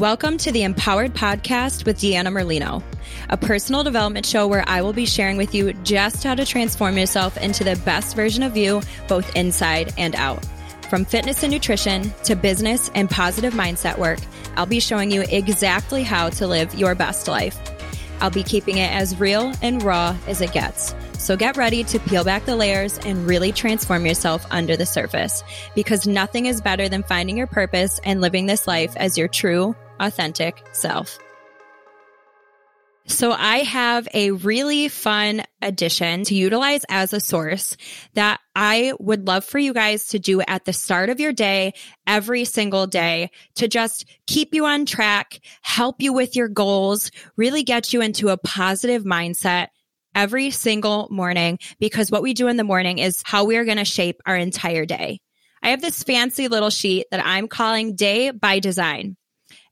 Welcome to the Empowered Podcast with Deanna Merlino, a personal development show where I will be sharing with you just how to transform yourself into the best version of you, both inside and out. From fitness and nutrition to business and positive mindset work, I'll be showing you exactly how to live your best life. I'll be keeping it as real and raw as it gets. So get ready to peel back the layers and really transform yourself under the surface because nothing is better than finding your purpose and living this life as your true, authentic self. So I have a really fun addition to utilize as a source that I would love for you guys to do at the start of your day, every single day to just keep you on track, help you with your goals, really get you into a positive mindset every single morning because what we do in the morning is how we are going to shape our entire day. I have this fancy little sheet that I'm calling day by design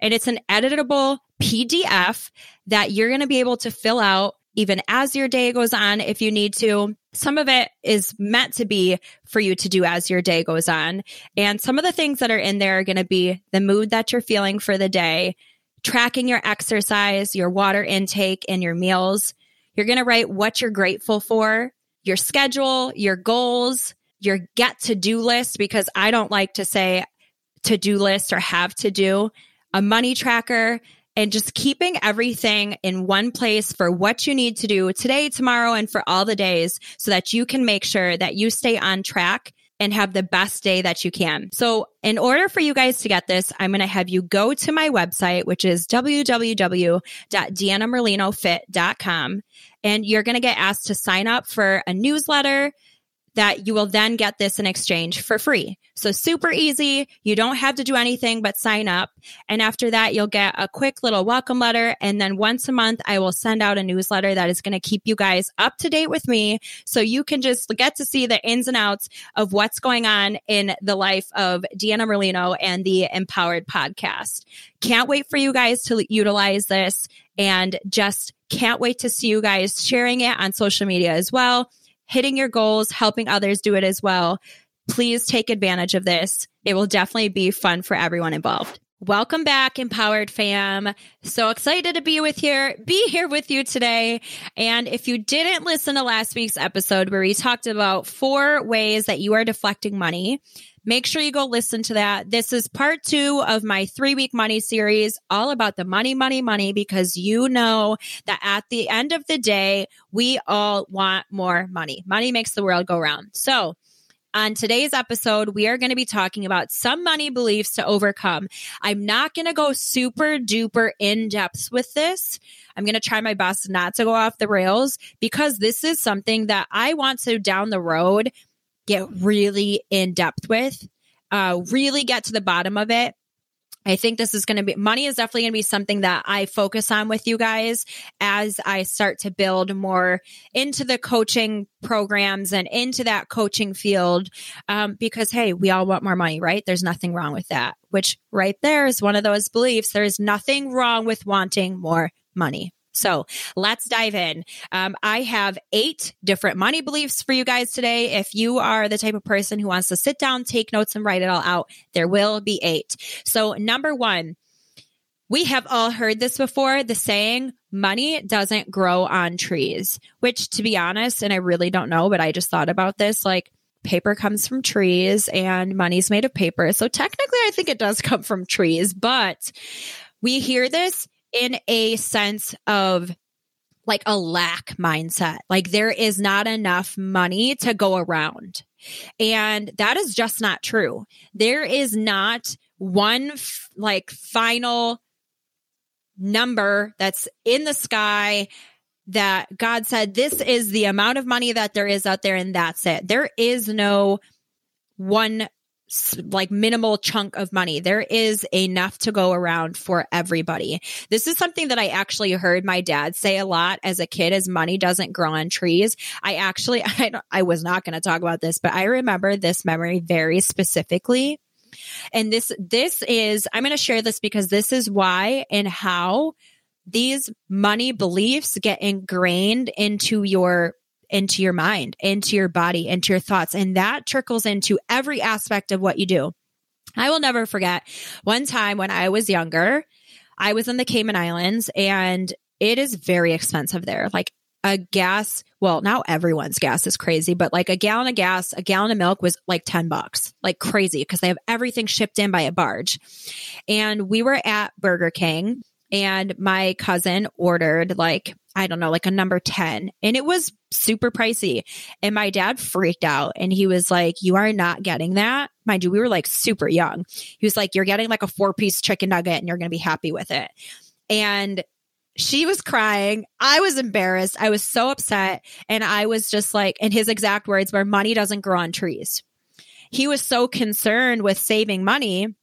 and it's an editable PDF that you're going to be able to fill out even as your day goes on if you need to. Some of it is meant to be for you to do as your day goes on. And some of the things that are in there are going to be the mood that you're feeling for the day, tracking your exercise, your water intake, and your meals. You're going to write what you're grateful for, your schedule, your goals, your get to do list, because I don't like to say to do list or have to do, a money tracker, and just keeping everything in one place for what you need to do today, tomorrow, and for all the days so that you can make sure that you stay on track and have the best day that you can. So, in order for you guys to get this, I'm going to have you go to my website, which is www.deannamerlinofit.com, and you're going to get asked to sign up for a newsletter that you will then get this in exchange for free. So super easy. You don't have to do anything but sign up. And after that, you'll get a quick little welcome letter. And then once a month, I will send out a newsletter that is going to keep you guys up to date with me. So you can just get to see the ins and outs of what's going on in the life of Deanna Merlino and the Empowered podcast. Can't wait for you guys to utilize this and just can't wait to see you guys sharing it on social media as well hitting your goals, helping others do it as well. Please take advantage of this. It will definitely be fun for everyone involved. Welcome back, Empowered Fam. So excited to be with here, be here with you today. And if you didn't listen to last week's episode where we talked about four ways that you are deflecting money, make sure you go listen to that. This is part two of my three week money series, all about the money, money, money, because you know that at the end of the day, we all want more money. Money makes the world go round. So, on today's episode, we are going to be talking about some money beliefs to overcome. I'm not going to go super duper in depth with this. I'm going to try my best not to go off the rails because this is something that I want to down the road get really in depth with, uh, really get to the bottom of it. I think this is going to be money is definitely going to be something that I focus on with you guys as I start to build more into the coaching programs and into that coaching field. Um, because, hey, we all want more money, right? There's nothing wrong with that, which right there is one of those beliefs. There is nothing wrong with wanting more money. So let's dive in. Um, I have eight different money beliefs for you guys today. If you are the type of person who wants to sit down, take notes, and write it all out, there will be eight. So, number one, we have all heard this before the saying, money doesn't grow on trees, which to be honest, and I really don't know, but I just thought about this like, paper comes from trees and money's made of paper. So technically, I think it does come from trees, but we hear this in a sense of like a lack mindset. Like there is not enough money to go around. And that is just not true. There is not one f- like final number that's in the sky that God said, this is the amount of money that there is out there, and that's it. There is no one like minimal chunk of money. There is enough to go around for everybody. This is something that I actually heard my dad say a lot as a kid as money doesn't grow on trees. I actually I I was not going to talk about this, but I remember this memory very specifically. And this this is I'm going to share this because this is why and how these money beliefs get ingrained into your into your mind, into your body, into your thoughts. And that trickles into every aspect of what you do. I will never forget one time when I was younger, I was in the Cayman Islands and it is very expensive there. Like a gas, well, now everyone's gas is crazy, but like a gallon of gas, a gallon of milk was like 10 bucks, like crazy because they have everything shipped in by a barge. And we were at Burger King and my cousin ordered like I don't know, like a number 10. And it was super pricey. And my dad freaked out and he was like, You are not getting that. Mind you, we were like super young. He was like, You're getting like a four piece chicken nugget and you're going to be happy with it. And she was crying. I was embarrassed. I was so upset. And I was just like, and his exact words were, money doesn't grow on trees. He was so concerned with saving money,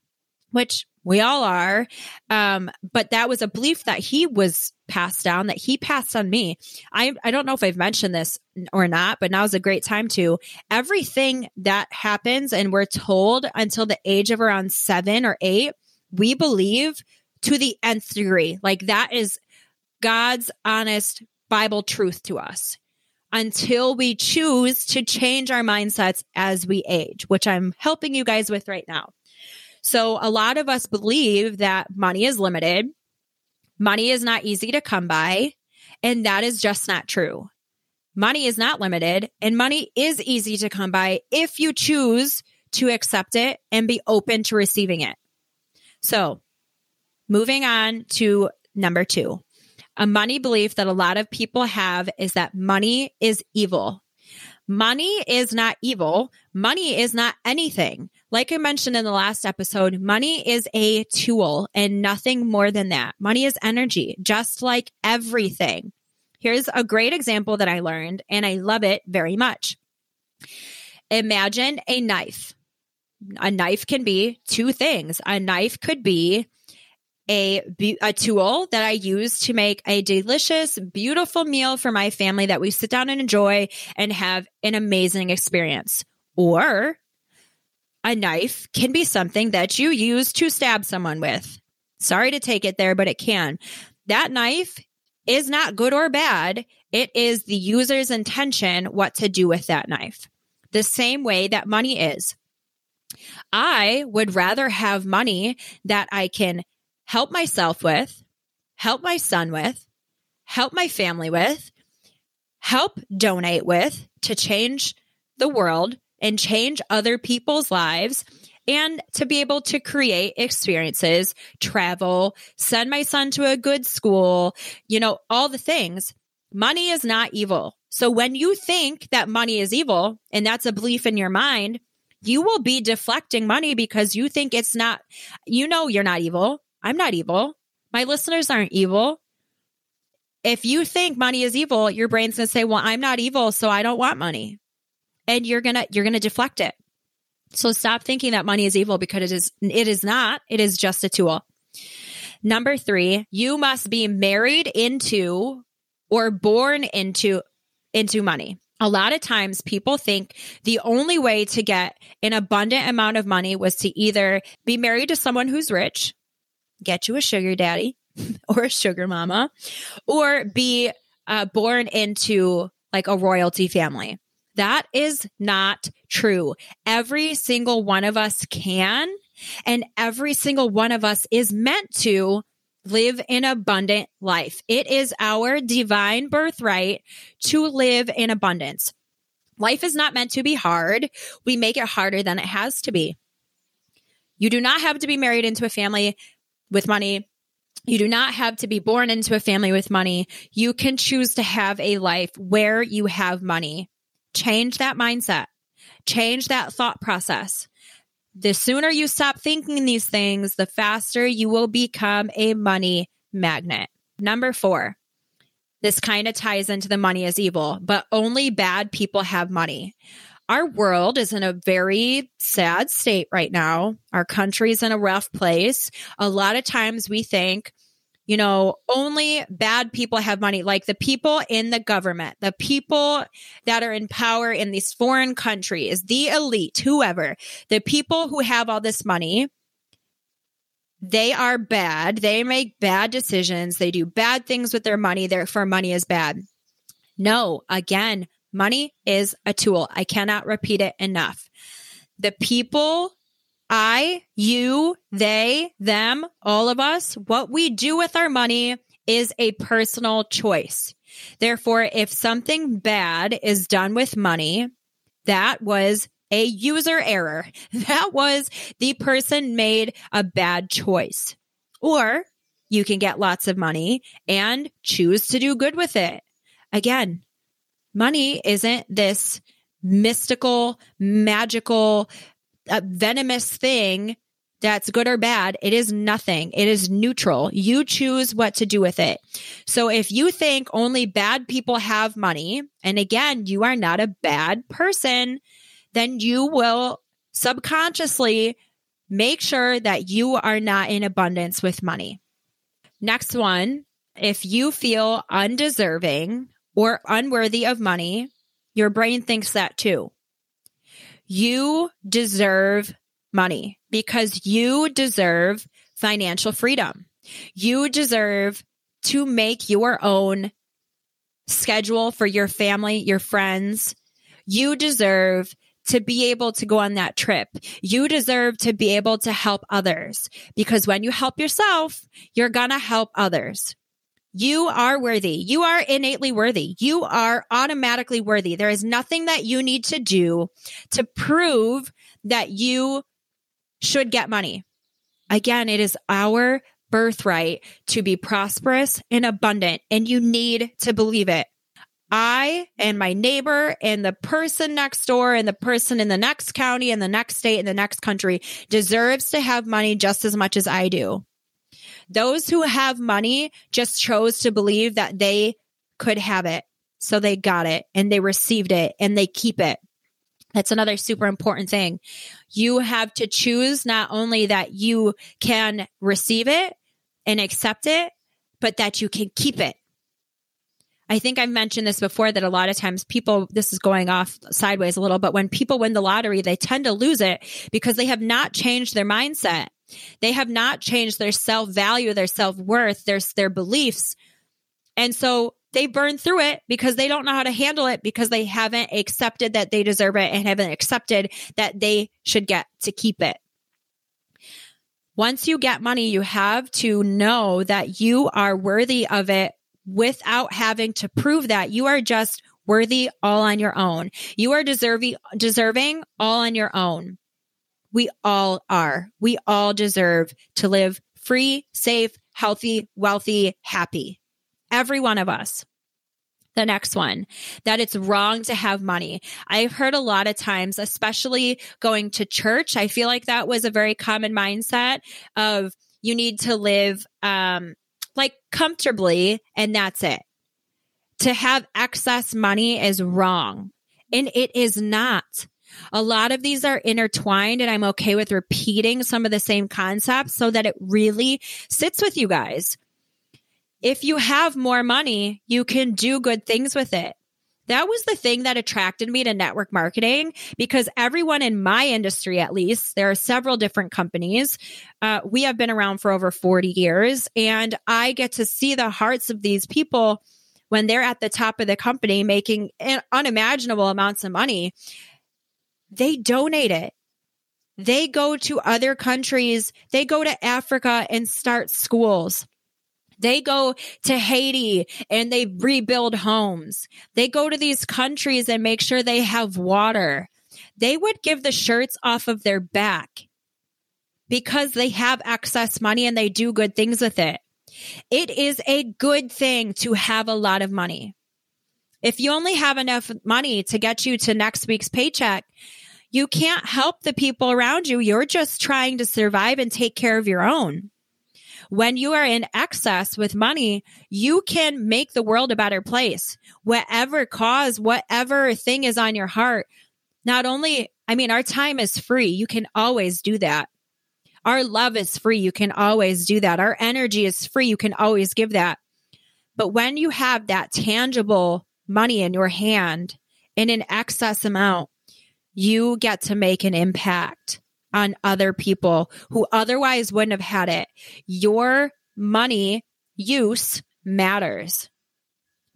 which we all are. Um, but that was a belief that he was passed down, that he passed on me. I, I don't know if I've mentioned this or not, but now is a great time to. Everything that happens and we're told until the age of around seven or eight, we believe to the nth degree. Like that is God's honest Bible truth to us until we choose to change our mindsets as we age, which I'm helping you guys with right now. So a lot of us believe that money is limited. Money is not easy to come by. And that is just not true. Money is not limited and money is easy to come by if you choose to accept it and be open to receiving it. So moving on to number two. A money belief that a lot of people have is that money is evil. Money is not evil. Money is not anything. Like I mentioned in the last episode, money is a tool and nothing more than that. Money is energy, just like everything. Here's a great example that I learned, and I love it very much. Imagine a knife. A knife can be two things. A knife could be a, a tool that I use to make a delicious, beautiful meal for my family that we sit down and enjoy and have an amazing experience. Or a knife can be something that you use to stab someone with. Sorry to take it there, but it can. That knife is not good or bad. It is the user's intention what to do with that knife. The same way that money is. I would rather have money that I can help myself with, help my son with, help my family with, help donate with to change the world and change other people's lives and to be able to create experiences, travel, send my son to a good school, you know, all the things. Money is not evil. So when you think that money is evil and that's a belief in your mind, you will be deflecting money because you think it's not, you know, you're not evil. I'm not evil. My listeners aren't evil. If you think money is evil, your brain's going to say, "Well, I'm not evil, so I don't want money." And you're going to you're going to deflect it. So stop thinking that money is evil because it is it is not. It is just a tool. Number 3, you must be married into or born into into money. A lot of times people think the only way to get an abundant amount of money was to either be married to someone who's rich, get you a sugar daddy or a sugar mama, or be uh, born into like a royalty family. That is not true. Every single one of us can, and every single one of us is meant to live an abundant life. It is our divine birthright to live in abundance. Life is not meant to be hard. We make it harder than it has to be. You do not have to be married into a family with money. You do not have to be born into a family with money. You can choose to have a life where you have money. Change that mindset. Change that thought process. The sooner you stop thinking these things, the faster you will become a money magnet. Number four, this kind of ties into the money is evil, but only bad people have money our world is in a very sad state right now. Our country's in a rough place. A lot of times we think, you know, only bad people have money, like the people in the government, the people that are in power in these foreign countries, the elite, whoever, the people who have all this money, they are bad. They make bad decisions. They do bad things with their money. Therefore, money is bad. No, again, Money is a tool. I cannot repeat it enough. The people I, you, they, them, all of us, what we do with our money is a personal choice. Therefore, if something bad is done with money, that was a user error. That was the person made a bad choice. Or you can get lots of money and choose to do good with it. Again, money isn't this mystical, magical, uh, venomous thing that's good or bad. It is nothing. It is neutral. You choose what to do with it. So if you think only bad people have money, and again, you are not a bad person, then you will subconsciously make sure that you are not in abundance with money. Next one, if you feel undeserving or unworthy of money, your brain thinks that too. You deserve money because you deserve financial freedom. You deserve to make your own schedule for your family, your friends. You deserve to be able to go on that trip. You deserve to be able to help others because when you help yourself, you're going to help others. You are worthy. You are innately worthy. You are automatically worthy. There is nothing that you need to do to prove that you should get money. Again, it is our birthright to be prosperous and abundant, and you need to believe it. I and my neighbor and the person next door and the person in the next county and the next state and the next country deserves to have money just as much as I do. Those who have money just chose to believe that they could have it. So they got it and they received it and they keep it. That's another super important thing. You have to choose not only that you can receive it and accept it, but that you can keep it. I think I've mentioned this before that a lot of times people, this is going off sideways a little, but when people win the lottery, they tend to lose it because they have not changed their mindset. They have not changed their self value, their self worth, their, their beliefs. And so they burn through it because they don't know how to handle it because they haven't accepted that they deserve it and haven't accepted that they should get to keep it. Once you get money, you have to know that you are worthy of it without having to prove that. You are just worthy all on your own. You are deserving, deserving all on your own. We all are. We all deserve to live free, safe, healthy, wealthy, happy. Every one of us. The next one, that it's wrong to have money. I've heard a lot of times, especially going to church. I feel like that was a very common mindset of you need to live, um, like comfortably and that's it. To have excess money is wrong and it is not. A lot of these are intertwined and I'm okay with repeating some of the same concepts so that it really sits with you guys. If you have more money, you can do good things with it. That was the thing that attracted me to network marketing because everyone in my industry, at least, there are several different companies. Uh, we have been around for over 40 years, and I get to see the hearts of these people when they're at the top of the company making unimaginable amounts of money. They donate it. They go to other countries. They go to Africa and start schools. They go to Haiti and they rebuild homes. They go to these countries and make sure they have water. They would give the shirts off of their back because they have excess money and they do good things with it. It is a good thing to have a lot of money. If you only have enough money to get you to next week's paycheck, you can't help the people around you. You're just trying to survive and take care of your own. When you are in excess with money, you can make the world a better place. Whatever cause, whatever thing is on your heart, not only, I mean, our time is free. You can always do that. Our love is free. You can always do that. Our energy is free. You can always give that. But when you have that tangible money in your hand in an excess amount, you get to make an impact on other people who otherwise wouldn't have had it. Your money use matters.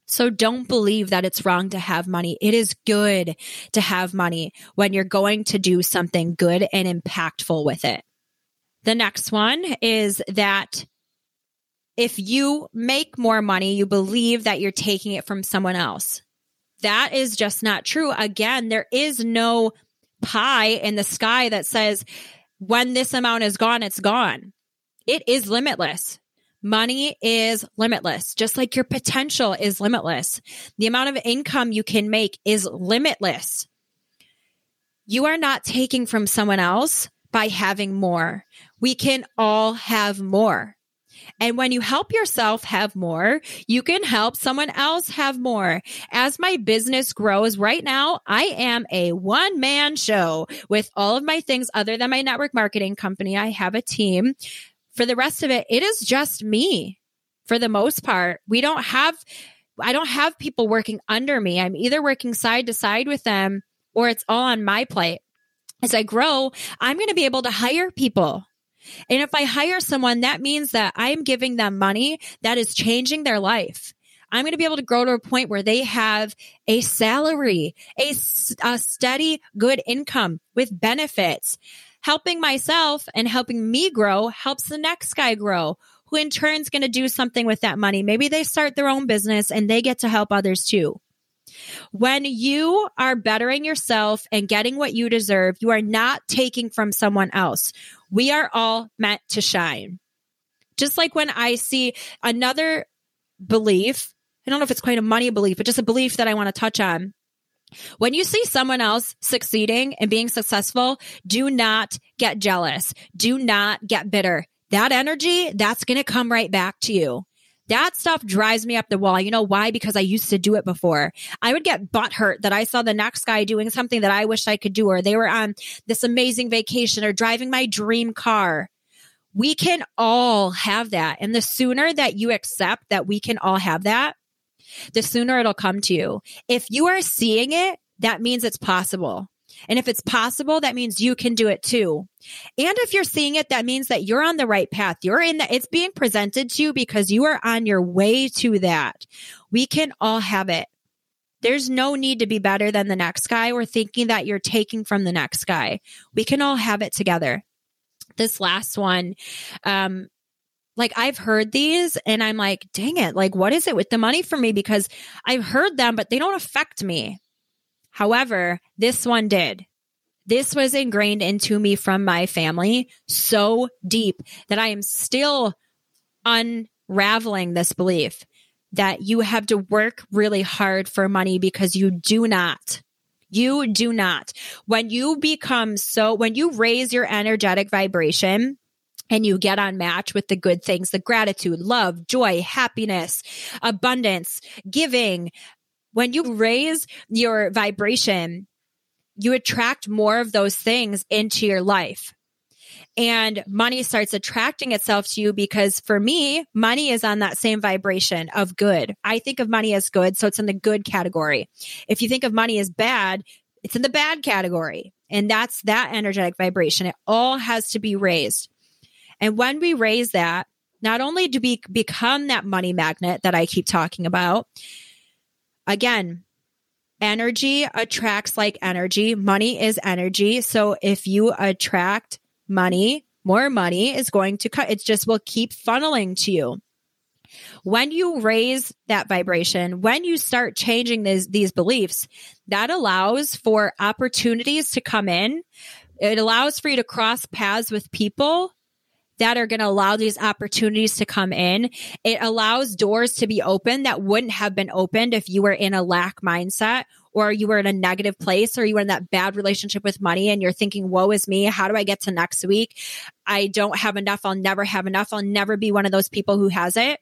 So don't believe that it's wrong to have money. It is good to have money when you're going to do something good and impactful with it. The next one is that if you make more money, you believe that you're taking it from someone else. That is just not true. Again, there is no pie in the sky that says when this amount is gone, it's gone. It is limitless. Money is limitless, just like your potential is limitless. The amount of income you can make is limitless. You are not taking from someone else by having more. We can all have more. And when you help yourself have more, you can help someone else have more. As my business grows right now, I am a one man show with all of my things other than my network marketing company. I have a team. For the rest of it, it is just me for the most part. We don't have, I don't have people working under me. I'm either working side to side with them or it's all on my plate. As I grow, I'm going to be able to hire people. And if I hire someone, that means that I'm giving them money that is changing their life. I'm going to be able to grow to a point where they have a salary, a, a steady, good income with benefits. Helping myself and helping me grow helps the next guy grow, who in turn is going to do something with that money. Maybe they start their own business and they get to help others too. When you are bettering yourself and getting what you deserve, you are not taking from someone else. We are all meant to shine. Just like when I see another belief, I don't know if it's quite a money belief, but just a belief that I want to touch on. When you see someone else succeeding and being successful, do not get jealous. Do not get bitter. That energy, that's going to come right back to you. That stuff drives me up the wall. You know why? Because I used to do it before. I would get butt hurt that I saw the next guy doing something that I wish I could do, or they were on this amazing vacation or driving my dream car. We can all have that. And the sooner that you accept that we can all have that, the sooner it'll come to you. If you are seeing it, that means it's possible. And if it's possible, that means you can do it too. And if you're seeing it, that means that you're on the right path. You're in that it's being presented to you because you are on your way to that. We can all have it. There's no need to be better than the next guy or thinking that you're taking from the next guy. We can all have it together. This last one, um, like I've heard these and I'm like, dang it, like what is it with the money for me? Because I've heard them, but they don't affect me. However, this one did. This was ingrained into me from my family so deep that I am still unraveling this belief that you have to work really hard for money because you do not. You do not. When you become so, when you raise your energetic vibration, and you get on match with the good things, the gratitude, love, joy, happiness, abundance, giving, when you raise your vibration, you attract more of those things into your life. And money starts attracting itself to you because for me, money is on that same vibration of good. I think of money as good, so it's in the good category. If you think of money as bad, it's in the bad category. And that's that energetic vibration. It all has to be raised. And when we raise that, not only do we become that money magnet that I keep talking about, Again, energy attracts like energy. Money is energy. So if you attract money, more money is going to cut. It just will keep funneling to you. When you raise that vibration, when you start changing these, these beliefs, that allows for opportunities to come in. It allows for you to cross paths with people that are going to allow these opportunities to come in. It allows doors to be open that wouldn't have been opened if you were in a lack mindset or you were in a negative place or you were in that bad relationship with money and you're thinking, woe is me. How do I get to next week? I don't have enough. I'll never have enough. I'll never be one of those people who has it.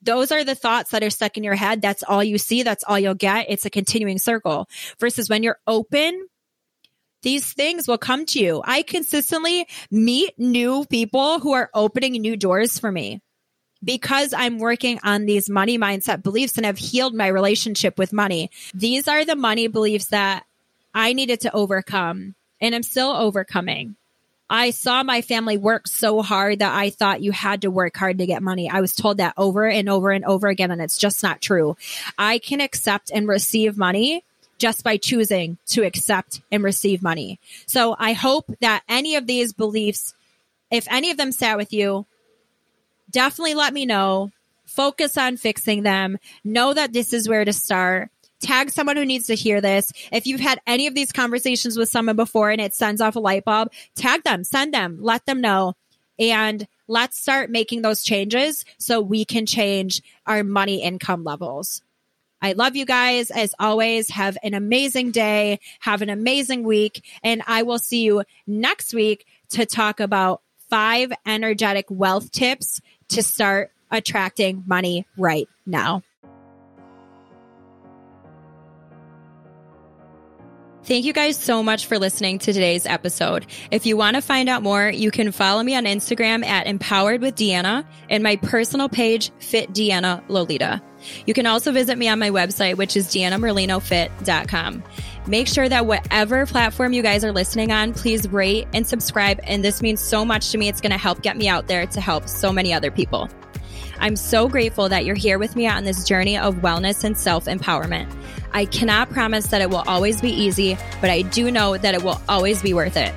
Those are the thoughts that are stuck in your head. That's all you see. That's all you'll get. It's a continuing circle versus when you're open these things will come to you. I consistently meet new people who are opening new doors for me because I'm working on these money mindset beliefs and have healed my relationship with money. These are the money beliefs that I needed to overcome and I'm still overcoming. I saw my family work so hard that I thought you had to work hard to get money. I was told that over and over and over again, and it's just not true. I can accept and receive money just by choosing to accept and receive money. So I hope that any of these beliefs, if any of them sat with you, definitely let me know. Focus on fixing them. Know that this is where to start tag someone who needs to hear this. If you've had any of these conversations with someone before and it sends off a light bulb, tag them, send them, let them know. And let's start making those changes so we can change our money income levels. I love you guys. As always, have an amazing day. Have an amazing week. And I will see you next week to talk about five energetic wealth tips to start attracting money right now. Thank you guys so much for listening to today's episode. If you want to find out more, you can follow me on Instagram at Empowered with Deanna and my personal page, Fit Deanna Lolita. You can also visit me on my website, which is deannamerlinofit.com. Make sure that whatever platform you guys are listening on, please rate and subscribe. And this means so much to me. It's going to help get me out there to help so many other people. I'm so grateful that you're here with me on this journey of wellness and self empowerment. I cannot promise that it will always be easy, but I do know that it will always be worth it.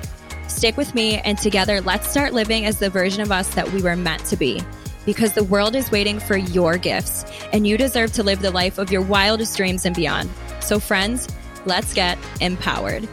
Stick with me, and together, let's start living as the version of us that we were meant to be. Because the world is waiting for your gifts, and you deserve to live the life of your wildest dreams and beyond. So, friends, let's get empowered.